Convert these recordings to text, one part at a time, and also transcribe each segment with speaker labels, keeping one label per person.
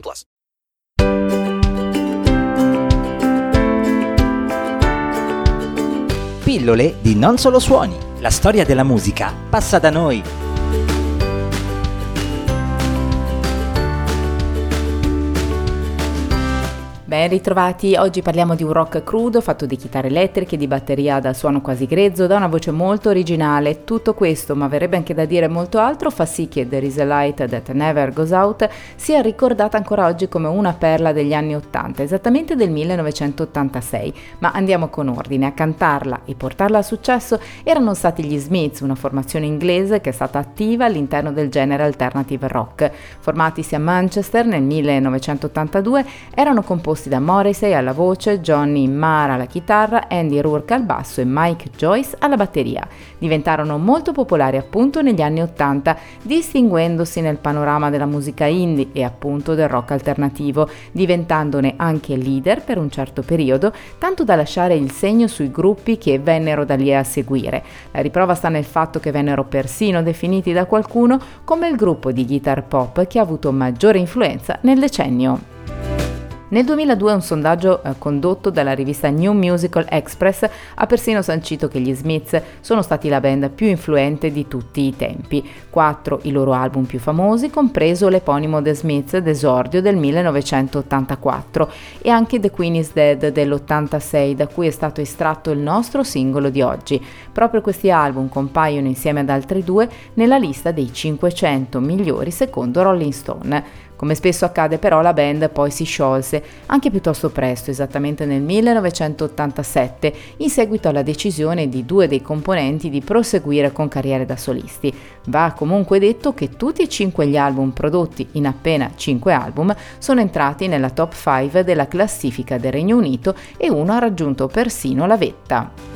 Speaker 1: plus.
Speaker 2: Pillole di Non Solo Suoni. La storia della musica passa da noi.
Speaker 3: Ben ritrovati, oggi parliamo di un rock crudo fatto di chitarre elettriche, di batteria dal suono quasi grezzo, da una voce molto originale. Tutto questo, ma verrebbe anche da dire molto altro, fa sì che There is a Light That Never Goes Out sia ricordata ancora oggi come una perla degli anni 80, esattamente del 1986. Ma andiamo con ordine, a cantarla e portarla a successo erano stati gli Smiths, una formazione inglese che è stata attiva all'interno del genere alternative rock. Formatisi a Manchester nel 1982, erano composti da Morrissey alla voce, Johnny Marr alla chitarra, Andy Rourke al basso e Mike Joyce alla batteria. Diventarono molto popolari appunto negli anni 80, distinguendosi nel panorama della musica indie e appunto del rock alternativo, diventandone anche leader per un certo periodo, tanto da lasciare il segno sui gruppi che vennero da lì a seguire. La riprova sta nel fatto che vennero persino definiti da qualcuno come il gruppo di guitar pop che ha avuto maggiore influenza nel decennio. Nel 2002 un sondaggio eh, condotto dalla rivista New Musical Express ha persino sancito che gli Smiths sono stati la band più influente di tutti i tempi. Quattro i loro album più famosi, compreso l'eponimo The Smiths d'esordio del 1984 e anche The Queen is Dead dell'86 da cui è stato estratto il nostro singolo di oggi. Proprio questi album compaiono insieme ad altri due nella lista dei 500 migliori secondo Rolling Stone. Come spesso accade però la band poi si sciolse, anche piuttosto presto, esattamente nel 1987, in seguito alla decisione di due dei componenti di proseguire con carriere da solisti. Va comunque detto che tutti e cinque gli album prodotti in appena cinque album sono entrati nella top 5 della classifica del Regno Unito e uno ha raggiunto persino la vetta.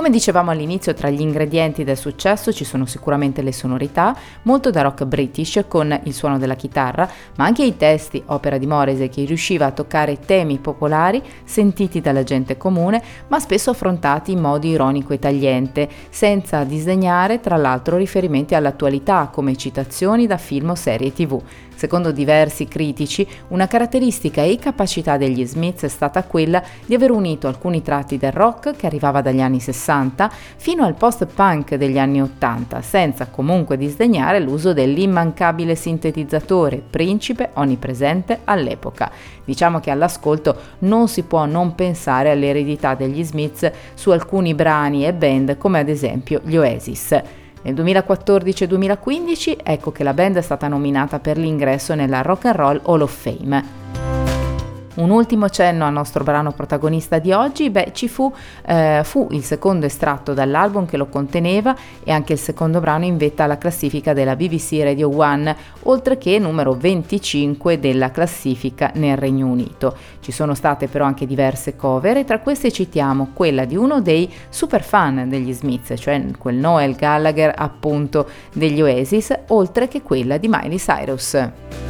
Speaker 3: Come dicevamo all'inizio, tra gli ingredienti del successo ci sono sicuramente le sonorità, molto da rock british con il suono della chitarra, ma anche i testi, opera di Morrissey che riusciva a toccare temi popolari sentiti dalla gente comune, ma spesso affrontati in modo ironico e tagliente, senza disdegnare tra l'altro riferimenti all'attualità come citazioni da film o serie tv. Secondo diversi critici, una caratteristica e capacità degli Smiths è stata quella di aver unito alcuni tratti del rock che arrivava dagli anni 60 fino al post-punk degli anni 80, senza comunque disdegnare l'uso dell'immancabile sintetizzatore principe onnipresente all'epoca. Diciamo che all'ascolto non si può non pensare all'eredità degli Smiths su alcuni brani e band come ad esempio gli Oasis. Nel 2014 e 2015 ecco che la band è stata nominata per l'ingresso nella Rock and Roll Hall of Fame. Un ultimo cenno al nostro brano protagonista di oggi, beh, ci fu, eh, fu il secondo estratto dall'album che lo conteneva e anche il secondo brano in vetta alla classifica della BBC Radio One, oltre che numero 25 della classifica nel Regno Unito. Ci sono state però anche diverse cover e tra queste citiamo quella di uno dei super fan degli Smiths, cioè quel Noel Gallagher appunto degli Oasis, oltre che quella di Miley Cyrus.